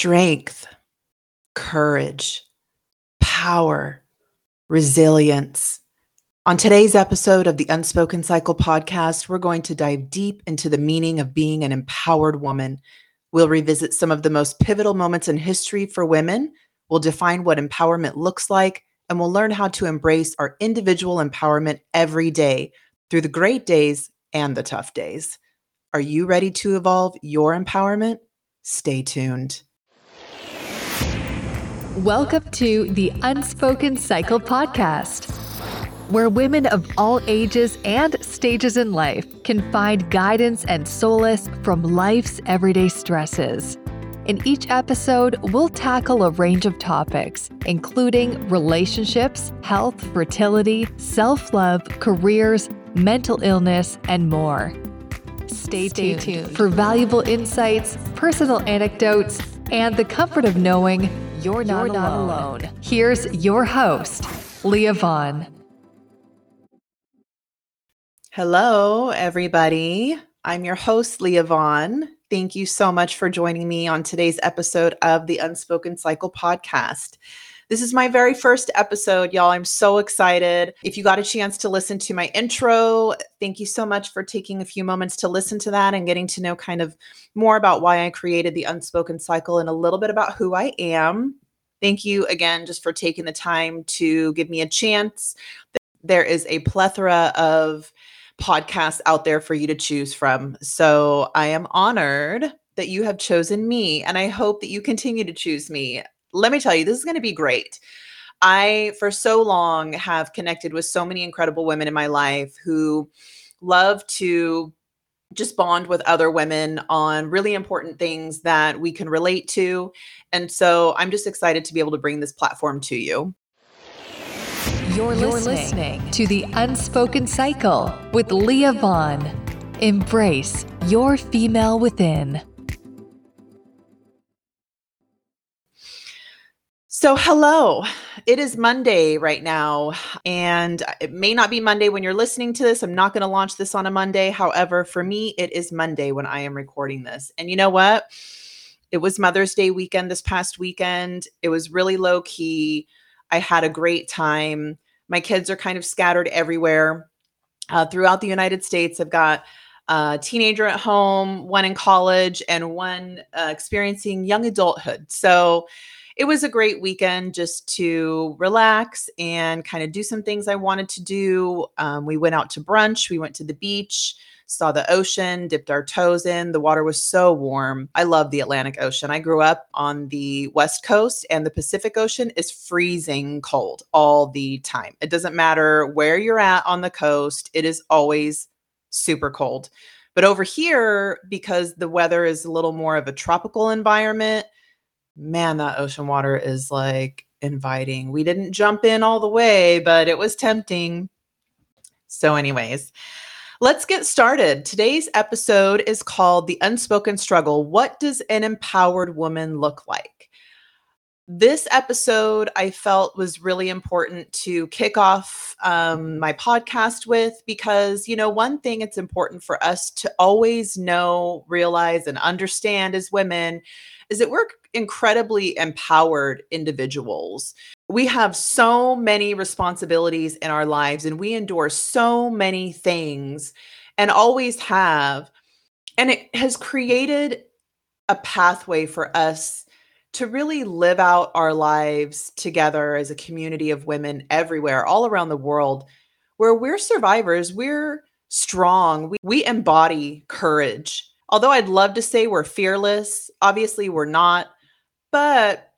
strength, courage, power, resilience. On today's episode of the Unspoken Cycle podcast, we're going to dive deep into the meaning of being an empowered woman. We'll revisit some of the most pivotal moments in history for women. We'll define what empowerment looks like, and we'll learn how to embrace our individual empowerment every day through the great days and the tough days. Are you ready to evolve your empowerment? Stay tuned. Welcome to the Unspoken Cycle podcast, where women of all ages and stages in life can find guidance and solace from life's everyday stresses. In each episode, we'll tackle a range of topics, including relationships, health, fertility, self love, careers, mental illness, and more. Stay, Stay tuned, tuned for valuable insights, personal anecdotes, and the comfort of knowing you're not, you're not alone. alone. Here's your host, Leah Vaughn. Hello, everybody. I'm your host, Leah Vaughn. Thank you so much for joining me on today's episode of the Unspoken Cycle podcast. This is my very first episode, y'all. I'm so excited. If you got a chance to listen to my intro, thank you so much for taking a few moments to listen to that and getting to know kind of more about why I created the Unspoken Cycle and a little bit about who I am. Thank you again just for taking the time to give me a chance. There is a plethora of podcasts out there for you to choose from. So I am honored that you have chosen me, and I hope that you continue to choose me let me tell you, this is going to be great. I, for so long, have connected with so many incredible women in my life who love to just bond with other women on really important things that we can relate to. And so I'm just excited to be able to bring this platform to you. You're, You're listening, listening to The Unspoken Cycle with Leah Vaughn. Embrace your female within. So, hello. It is Monday right now, and it may not be Monday when you're listening to this. I'm not going to launch this on a Monday. However, for me, it is Monday when I am recording this. And you know what? It was Mother's Day weekend this past weekend. It was really low key. I had a great time. My kids are kind of scattered everywhere uh, throughout the United States. I've got a teenager at home, one in college, and one uh, experiencing young adulthood. So, it was a great weekend just to relax and kind of do some things I wanted to do. Um, we went out to brunch, we went to the beach, saw the ocean, dipped our toes in. The water was so warm. I love the Atlantic Ocean. I grew up on the West Coast, and the Pacific Ocean is freezing cold all the time. It doesn't matter where you're at on the coast, it is always super cold. But over here, because the weather is a little more of a tropical environment, man, that ocean water is like inviting. We didn't jump in all the way, but it was tempting. So, anyways, let's get started. Today's episode is called The Unspoken Struggle What Does an Empowered Woman Look Like? This episode I felt was really important to kick off um, my podcast with because, you know, one thing it's important for us to always know, realize, and understand as women is that we're incredibly empowered individuals. We have so many responsibilities in our lives and we endure so many things and always have. And it has created a pathway for us to really live out our lives together as a community of women everywhere, all around the world, where we're survivors, we're strong, we, we embody courage although I'd love to say we're fearless, obviously we're not, but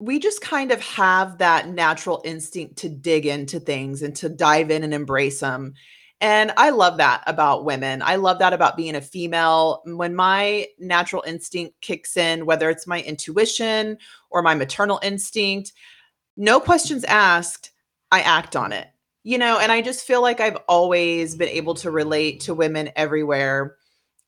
we just kind of have that natural instinct to dig into things and to dive in and embrace them. And I love that about women. I love that about being a female. When my natural instinct kicks in, whether it's my intuition or my maternal instinct, no questions asked, I act on it. You know, and I just feel like I've always been able to relate to women everywhere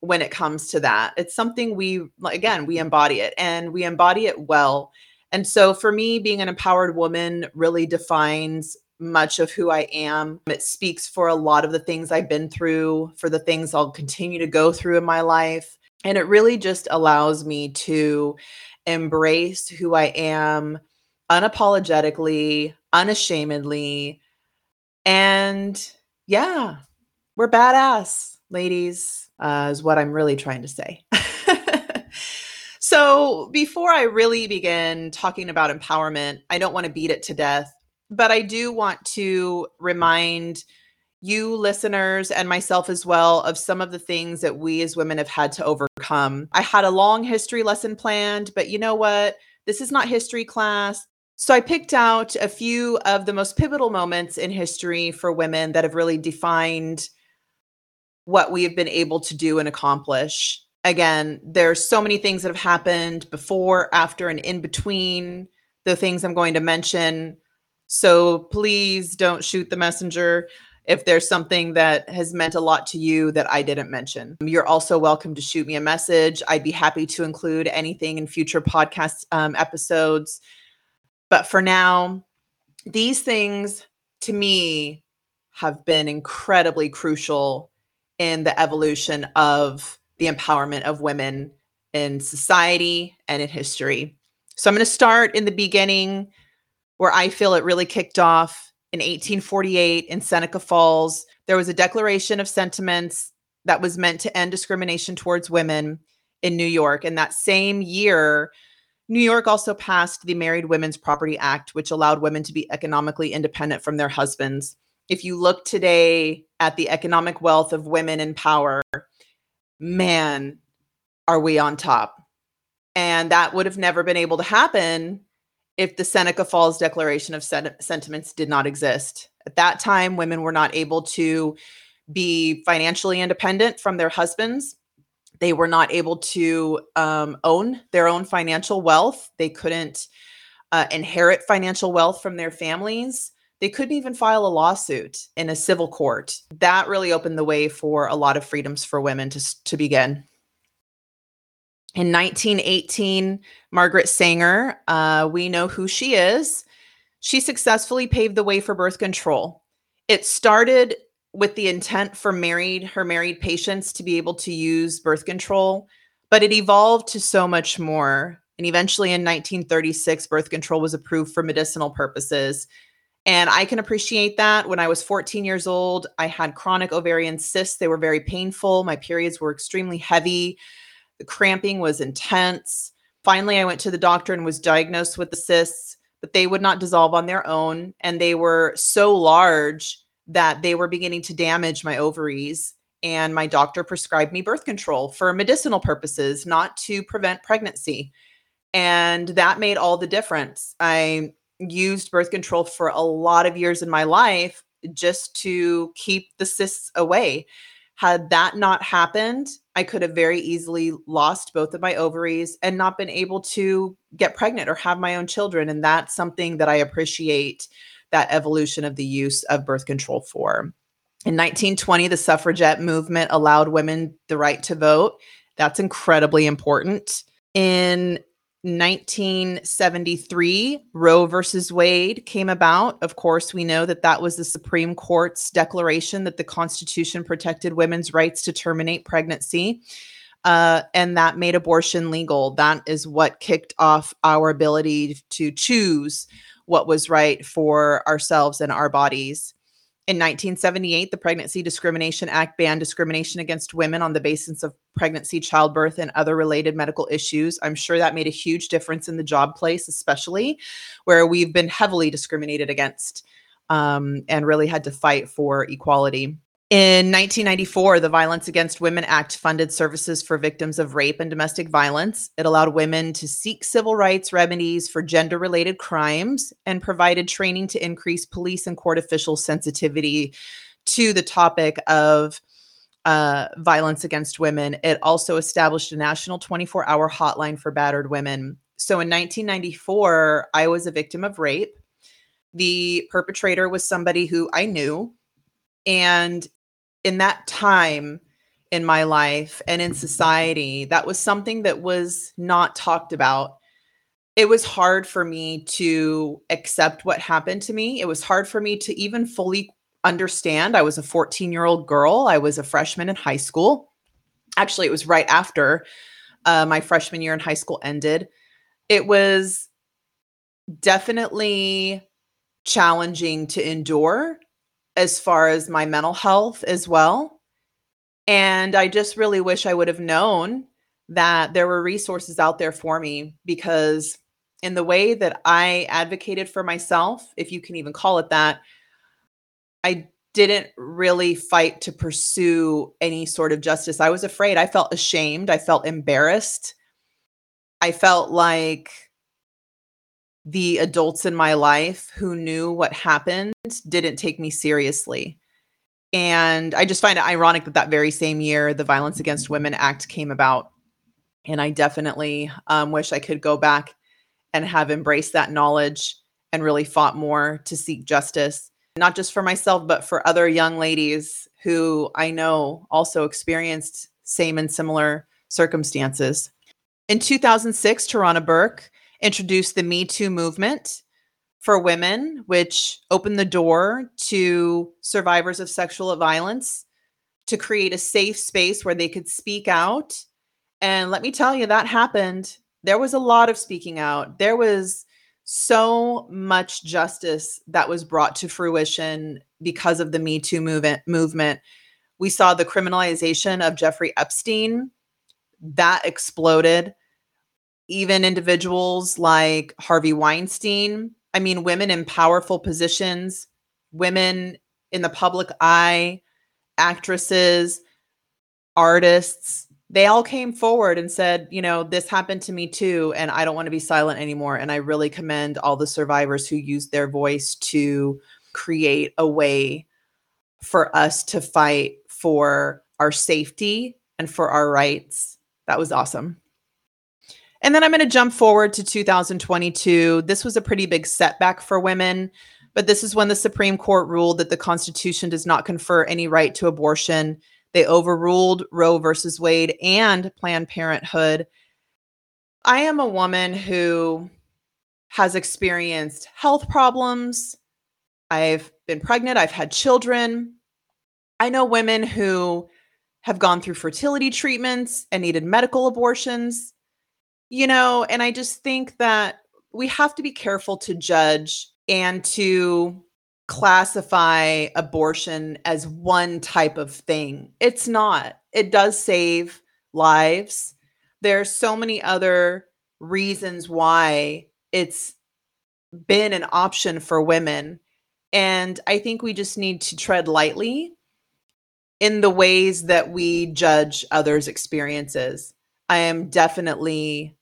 when it comes to that. It's something we, again, we embody it and we embody it well. And so for me, being an empowered woman really defines much of who I am. It speaks for a lot of the things I've been through, for the things I'll continue to go through in my life. And it really just allows me to embrace who I am unapologetically, unashamedly. And yeah, we're badass, ladies, uh, is what I'm really trying to say. so, before I really begin talking about empowerment, I don't want to beat it to death, but I do want to remind you listeners and myself as well of some of the things that we as women have had to overcome. I had a long history lesson planned, but you know what? This is not history class. So I picked out a few of the most pivotal moments in history for women that have really defined what we have been able to do and accomplish. Again, there's so many things that have happened before, after, and in between the things I'm going to mention. So please don't shoot the messenger if there's something that has meant a lot to you that I didn't mention. You're also welcome to shoot me a message. I'd be happy to include anything in future podcast um, episodes. But for now, these things to me have been incredibly crucial in the evolution of the empowerment of women in society and in history. So I'm going to start in the beginning where I feel it really kicked off in 1848 in Seneca Falls. There was a declaration of sentiments that was meant to end discrimination towards women in New York. And that same year, New York also passed the Married Women's Property Act, which allowed women to be economically independent from their husbands. If you look today at the economic wealth of women in power, man, are we on top. And that would have never been able to happen if the Seneca Falls Declaration of Sentiments did not exist. At that time, women were not able to be financially independent from their husbands. They were not able to um, own their own financial wealth. They couldn't uh, inherit financial wealth from their families. They couldn't even file a lawsuit in a civil court. That really opened the way for a lot of freedoms for women to, to begin. In 1918, Margaret Sanger, uh, we know who she is. She successfully paved the way for birth control. It started with the intent for married her married patients to be able to use birth control, but it evolved to so much more. And eventually in 1936 birth control was approved for medicinal purposes. And I can appreciate that. When I was 14 years old, I had chronic ovarian cysts. They were very painful. My periods were extremely heavy. The cramping was intense. Finally, I went to the doctor and was diagnosed with the cysts, but they would not dissolve on their own. And they were so large that they were beginning to damage my ovaries. And my doctor prescribed me birth control for medicinal purposes, not to prevent pregnancy. And that made all the difference. I used birth control for a lot of years in my life just to keep the cysts away. Had that not happened, I could have very easily lost both of my ovaries and not been able to get pregnant or have my own children. And that's something that I appreciate that evolution of the use of birth control for. In 1920, the suffragette movement allowed women the right to vote. That's incredibly important. In 1973, Roe versus Wade came about. Of course, we know that that was the Supreme Court's declaration that the Constitution protected women's rights to terminate pregnancy. Uh, and that made abortion legal. That is what kicked off our ability to choose what was right for ourselves and our bodies. In 1978, the Pregnancy Discrimination Act banned discrimination against women on the basis of pregnancy, childbirth, and other related medical issues. I'm sure that made a huge difference in the job place, especially where we've been heavily discriminated against um, and really had to fight for equality. In 1994, the Violence Against Women Act funded services for victims of rape and domestic violence. It allowed women to seek civil rights remedies for gender related crimes and provided training to increase police and court officials' sensitivity to the topic of uh, violence against women. It also established a national 24 hour hotline for battered women. So in 1994, I was a victim of rape. The perpetrator was somebody who I knew. And in that time in my life and in society, that was something that was not talked about. It was hard for me to accept what happened to me. It was hard for me to even fully understand. I was a 14 year old girl, I was a freshman in high school. Actually, it was right after uh, my freshman year in high school ended. it was definitely challenging to endure as far as my mental health as well. And I just really wish I would have known that there were resources out there for me because, in the way that I advocated for myself, if you can even call it that, I didn't really fight to pursue any sort of justice. I was afraid. I felt ashamed. I felt embarrassed. I felt like the adults in my life who knew what happened didn't take me seriously. And I just find it ironic that that very same year, the Violence Against Women Act came about. And I definitely um, wish I could go back and have embraced that knowledge and really fought more to seek justice, not just for myself, but for other young ladies who I know also experienced same and similar circumstances. In 2006, Tarana Burke introduced the Me Too movement for women, which opened the door to survivors of sexual violence to create a safe space where they could speak out. And let me tell you, that happened. There was a lot of speaking out. There was so much justice that was brought to fruition because of the Me Too movement. movement. We saw the criminalization of Jeffrey Epstein. That exploded even individuals like Harvey Weinstein. I mean, women in powerful positions, women in the public eye, actresses, artists, they all came forward and said, you know, this happened to me too, and I don't want to be silent anymore. And I really commend all the survivors who used their voice to create a way for us to fight for our safety and for our rights. That was awesome. And then I'm going to jump forward to 2022. This was a pretty big setback for women, but this is when the Supreme Court ruled that the Constitution does not confer any right to abortion. They overruled Roe versus Wade and Planned Parenthood. I am a woman who has experienced health problems. I've been pregnant, I've had children. I know women who have gone through fertility treatments and needed medical abortions you know, and I just think that we have to be careful to judge and to classify abortion as one type of thing. It's not. It does save lives. There are so many other reasons why it's been an option for women. And I think we just need to tread lightly in the ways that we judge others' experiences. I am definitely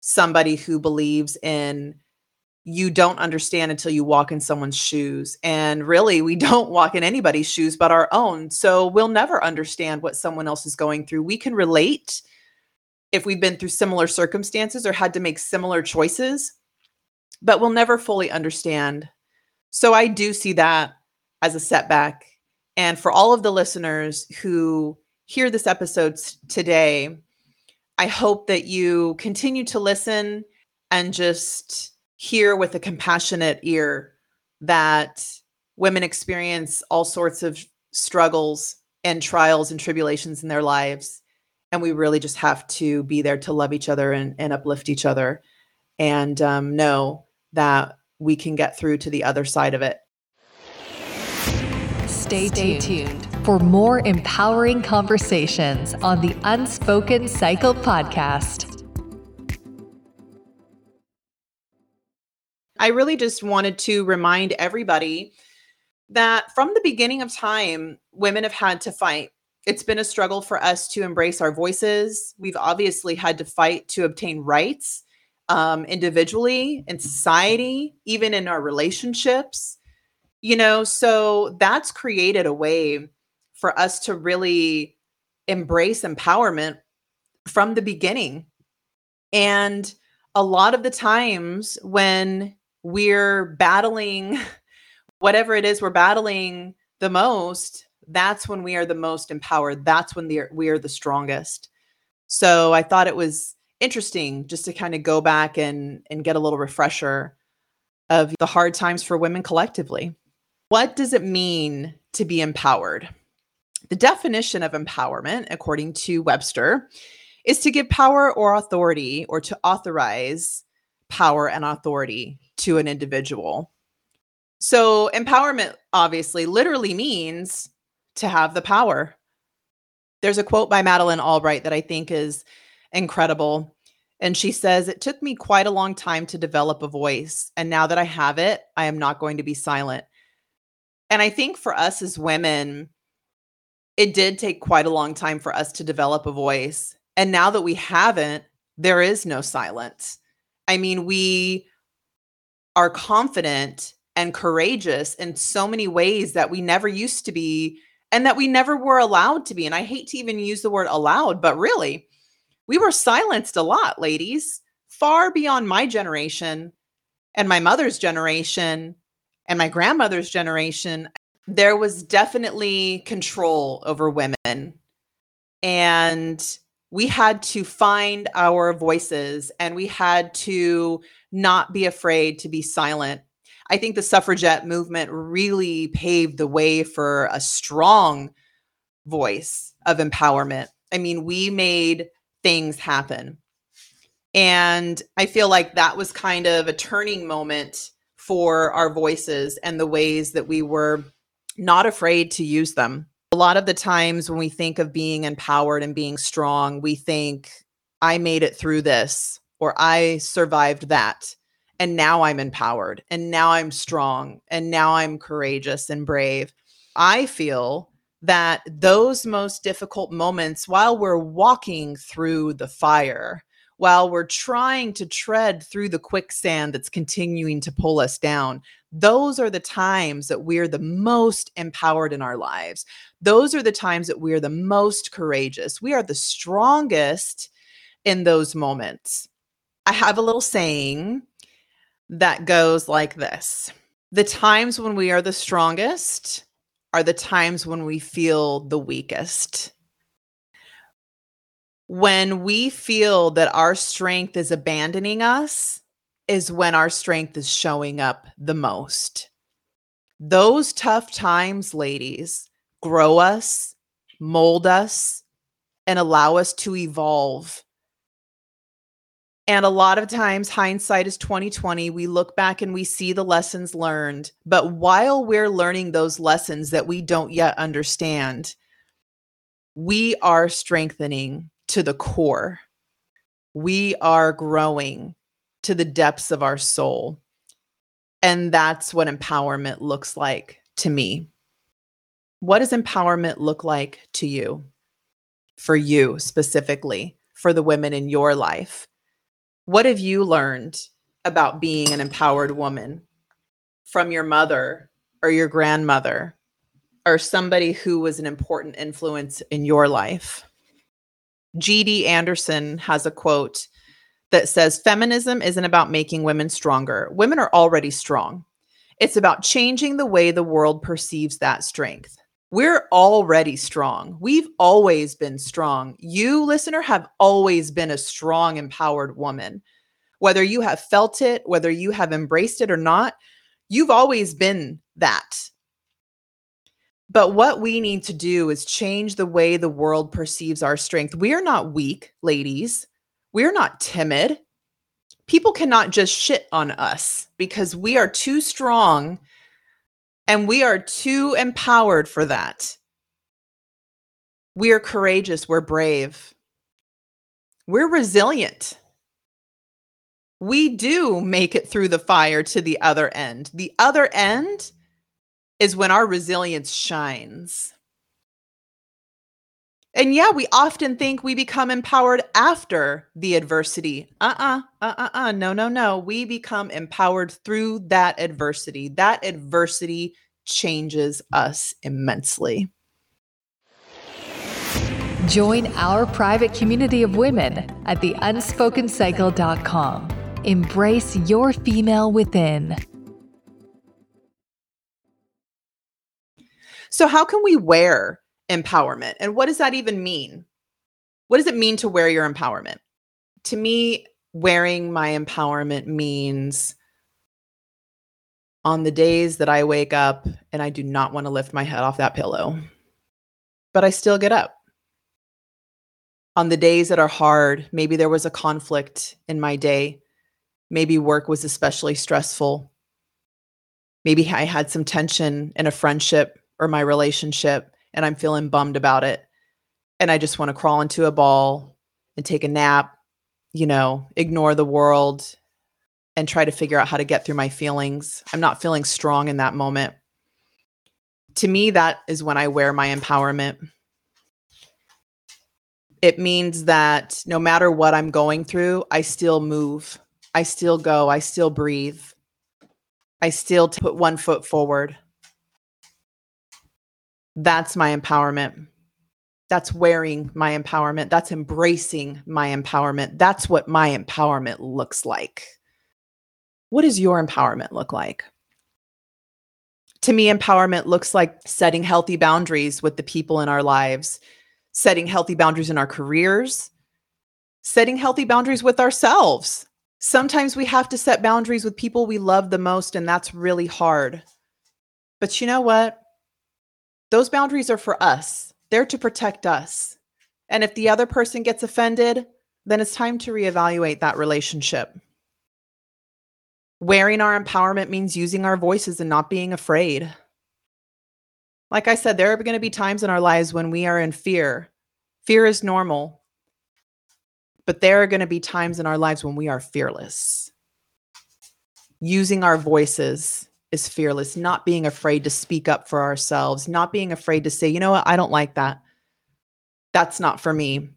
somebody who believes in you don't understand until you walk in someone's shoes. And really, we don't walk in anybody's shoes but our own. So we'll never understand what someone else is going through. We can relate if we've been through similar circumstances or had to make similar choices, but we'll never fully understand. So I do see that as a setback. And for all of the listeners who hear this episode today, I hope that you continue to listen and just hear with a compassionate ear that women experience all sorts of struggles and trials and tribulations in their lives. And we really just have to be there to love each other and, and uplift each other and um, know that we can get through to the other side of it. Stay, Stay tuned. tuned for more empowering conversations on the Unspoken Cycle podcast. I really just wanted to remind everybody that from the beginning of time, women have had to fight. It's been a struggle for us to embrace our voices. We've obviously had to fight to obtain rights um, individually, in society, even in our relationships. You know, so that's created a way for us to really embrace empowerment from the beginning. And a lot of the times when we're battling whatever it is we're battling the most, that's when we are the most empowered. That's when we are the strongest. So I thought it was interesting just to kind of go back and and get a little refresher of the hard times for women collectively. What does it mean to be empowered? The definition of empowerment, according to Webster, is to give power or authority or to authorize power and authority to an individual. So, empowerment obviously literally means to have the power. There's a quote by Madeleine Albright that I think is incredible. And she says, It took me quite a long time to develop a voice. And now that I have it, I am not going to be silent. And I think for us as women, it did take quite a long time for us to develop a voice. And now that we haven't, there is no silence. I mean, we are confident and courageous in so many ways that we never used to be and that we never were allowed to be. And I hate to even use the word allowed, but really, we were silenced a lot, ladies, far beyond my generation and my mother's generation and my grandmother's generation. There was definitely control over women. And we had to find our voices and we had to not be afraid to be silent. I think the suffragette movement really paved the way for a strong voice of empowerment. I mean, we made things happen. And I feel like that was kind of a turning moment for our voices and the ways that we were not afraid to use them. A lot of the times when we think of being empowered and being strong, we think, I made it through this or I survived that. And now I'm empowered and now I'm strong and now I'm courageous and brave. I feel that those most difficult moments while we're walking through the fire, while we're trying to tread through the quicksand that's continuing to pull us down, those are the times that we're the most empowered in our lives. Those are the times that we're the most courageous. We are the strongest in those moments. I have a little saying that goes like this The times when we are the strongest are the times when we feel the weakest. When we feel that our strength is abandoning us, is when our strength is showing up the most. Those tough times, ladies, grow us, mold us, and allow us to evolve and a lot of times hindsight is 2020. We look back and we see the lessons learned. But while we're learning those lessons that we don't yet understand, we are strengthening to the core. We are growing to the depths of our soul. And that's what empowerment looks like to me. What does empowerment look like to you? For you specifically, for the women in your life? What have you learned about being an empowered woman from your mother or your grandmother or somebody who was an important influence in your life? G.D. Anderson has a quote that says Feminism isn't about making women stronger. Women are already strong. It's about changing the way the world perceives that strength. We're already strong. We've always been strong. You, listener, have always been a strong, empowered woman. Whether you have felt it, whether you have embraced it or not, you've always been that. But what we need to do is change the way the world perceives our strength. We are not weak, ladies. We're not timid. People cannot just shit on us because we are too strong and we are too empowered for that. We are courageous. We're brave. We're resilient. We do make it through the fire to the other end. The other end is when our resilience shines. And yeah, we often think we become empowered after the adversity. Uh uh-uh, uh, uh uh, no, no, no. We become empowered through that adversity. That adversity changes us immensely. Join our private community of women at theunspokencycle.com. Embrace your female within. So, how can we wear empowerment. And what does that even mean? What does it mean to wear your empowerment? To me, wearing my empowerment means on the days that I wake up and I do not want to lift my head off that pillow, but I still get up. On the days that are hard, maybe there was a conflict in my day Maybe work was especially stressful. Maybe I had some tension in a friendship or my relationship and I'm feeling bummed about it. And I just want to crawl into a ball and take a nap, you know, ignore the world and try to figure out how to get through my feelings. I'm not feeling strong in that moment. To me, that is when I wear my empowerment. It means that no matter what I'm going through, I still move. I still go. I still breathe. I still put one foot forward. That's my empowerment. That's wearing my empowerment. That's embracing my empowerment. That's what my empowerment looks like. What does your empowerment look like? To me, empowerment looks like setting healthy boundaries with the people in our lives, setting healthy boundaries in our careers, setting healthy boundaries with ourselves. Sometimes we have to set boundaries with people we love the most, and that's really hard. But you know what? Those boundaries are for us, they're to protect us. And if the other person gets offended, then it's time to reevaluate that relationship. Wearing our empowerment means using our voices and not being afraid. Like I said, there are going to be times in our lives when we are in fear. Fear is normal. But there are going to be times in our lives when we are fearless. Using our voices is fearless, not being afraid to speak up for ourselves, not being afraid to say, you know what, I don't like that. That's not for me.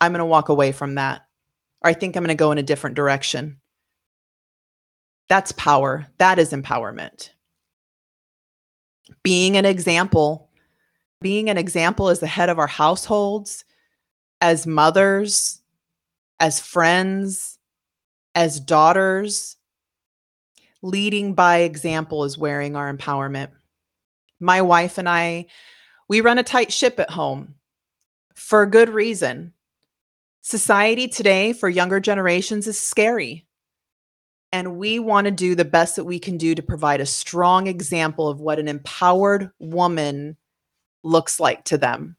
I'm going to walk away from that. Or I think I'm going to go in a different direction. That's power. That is empowerment. Being an example, being an example as the head of our households, as mothers, as friends, as daughters, leading by example is wearing our empowerment. My wife and I, we run a tight ship at home for a good reason. Society today for younger generations is scary. And we want to do the best that we can do to provide a strong example of what an empowered woman looks like to them.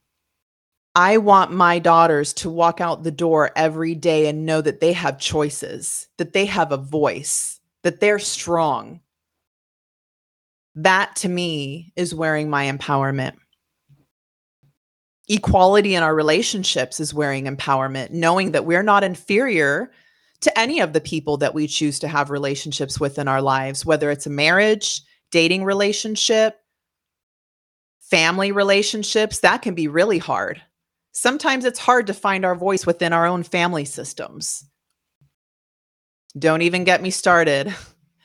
I want my daughters to walk out the door every day and know that they have choices, that they have a voice, that they're strong. That to me is wearing my empowerment. Equality in our relationships is wearing empowerment, knowing that we're not inferior to any of the people that we choose to have relationships with in our lives, whether it's a marriage, dating relationship, family relationships, that can be really hard. Sometimes it's hard to find our voice within our own family systems. Don't even get me started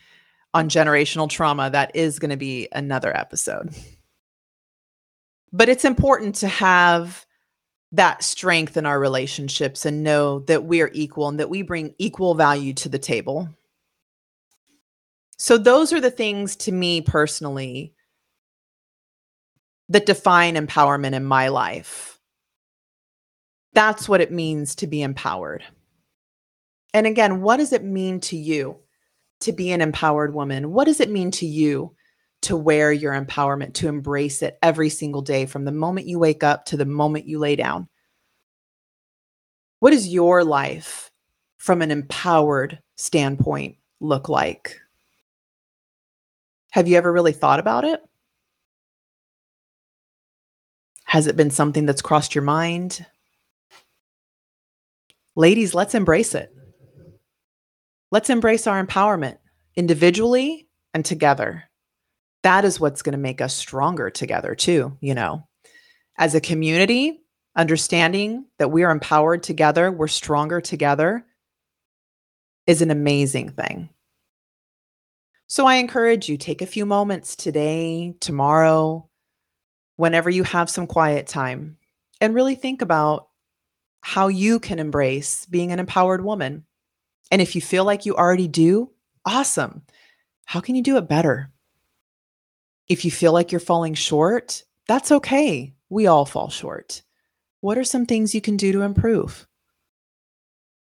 on generational trauma. That is going to be another episode. But it's important to have that strength in our relationships and know that we are equal and that we bring equal value to the table. So, those are the things to me personally that define empowerment in my life. That's what it means to be empowered. And again, what does it mean to you to be an empowered woman? What does it mean to you to wear your empowerment, to embrace it every single day from the moment you wake up to the moment you lay down. What does your life from an empowered standpoint look like? Have you ever really thought about it? Has it been something that's crossed your mind? Ladies, let's embrace it. Let's embrace our empowerment individually and together. That is what's going to make us stronger together too you know? As a community understanding that we are empowered together we're stronger together is an amazing thing. So i encourage you take a few moments today tomorrow whenever you have some quiet time and really think about how you can embrace being an empowered woman and if you feel like you already do awesome how can you do it better if you feel like you're falling short, that's okay. We all fall short. What are some things you can do to improve?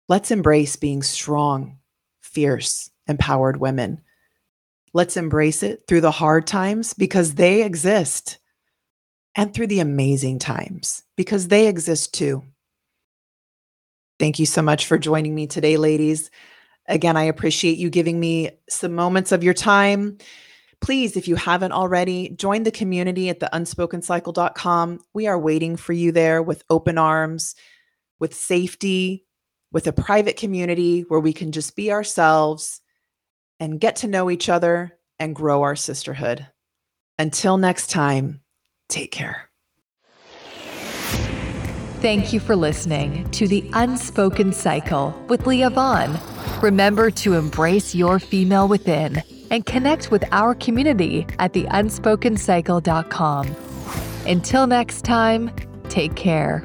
Let's embrace being strong, fierce, empowered women. Let's embrace it through the hard times because they exist, and through the amazing times because they exist too. Thank you so much for joining me today, ladies. Again, I appreciate you giving me some moments of your time. Please, if you haven't already, join the community at the unspokencycle.com. We are waiting for you there with open arms, with safety, with a private community where we can just be ourselves and get to know each other and grow our sisterhood. Until next time, take care. Thank you for listening to The Unspoken Cycle with Leah Vaughn. Remember to embrace your female within and connect with our community at theUnspokenCycle.com. Until next time, take care.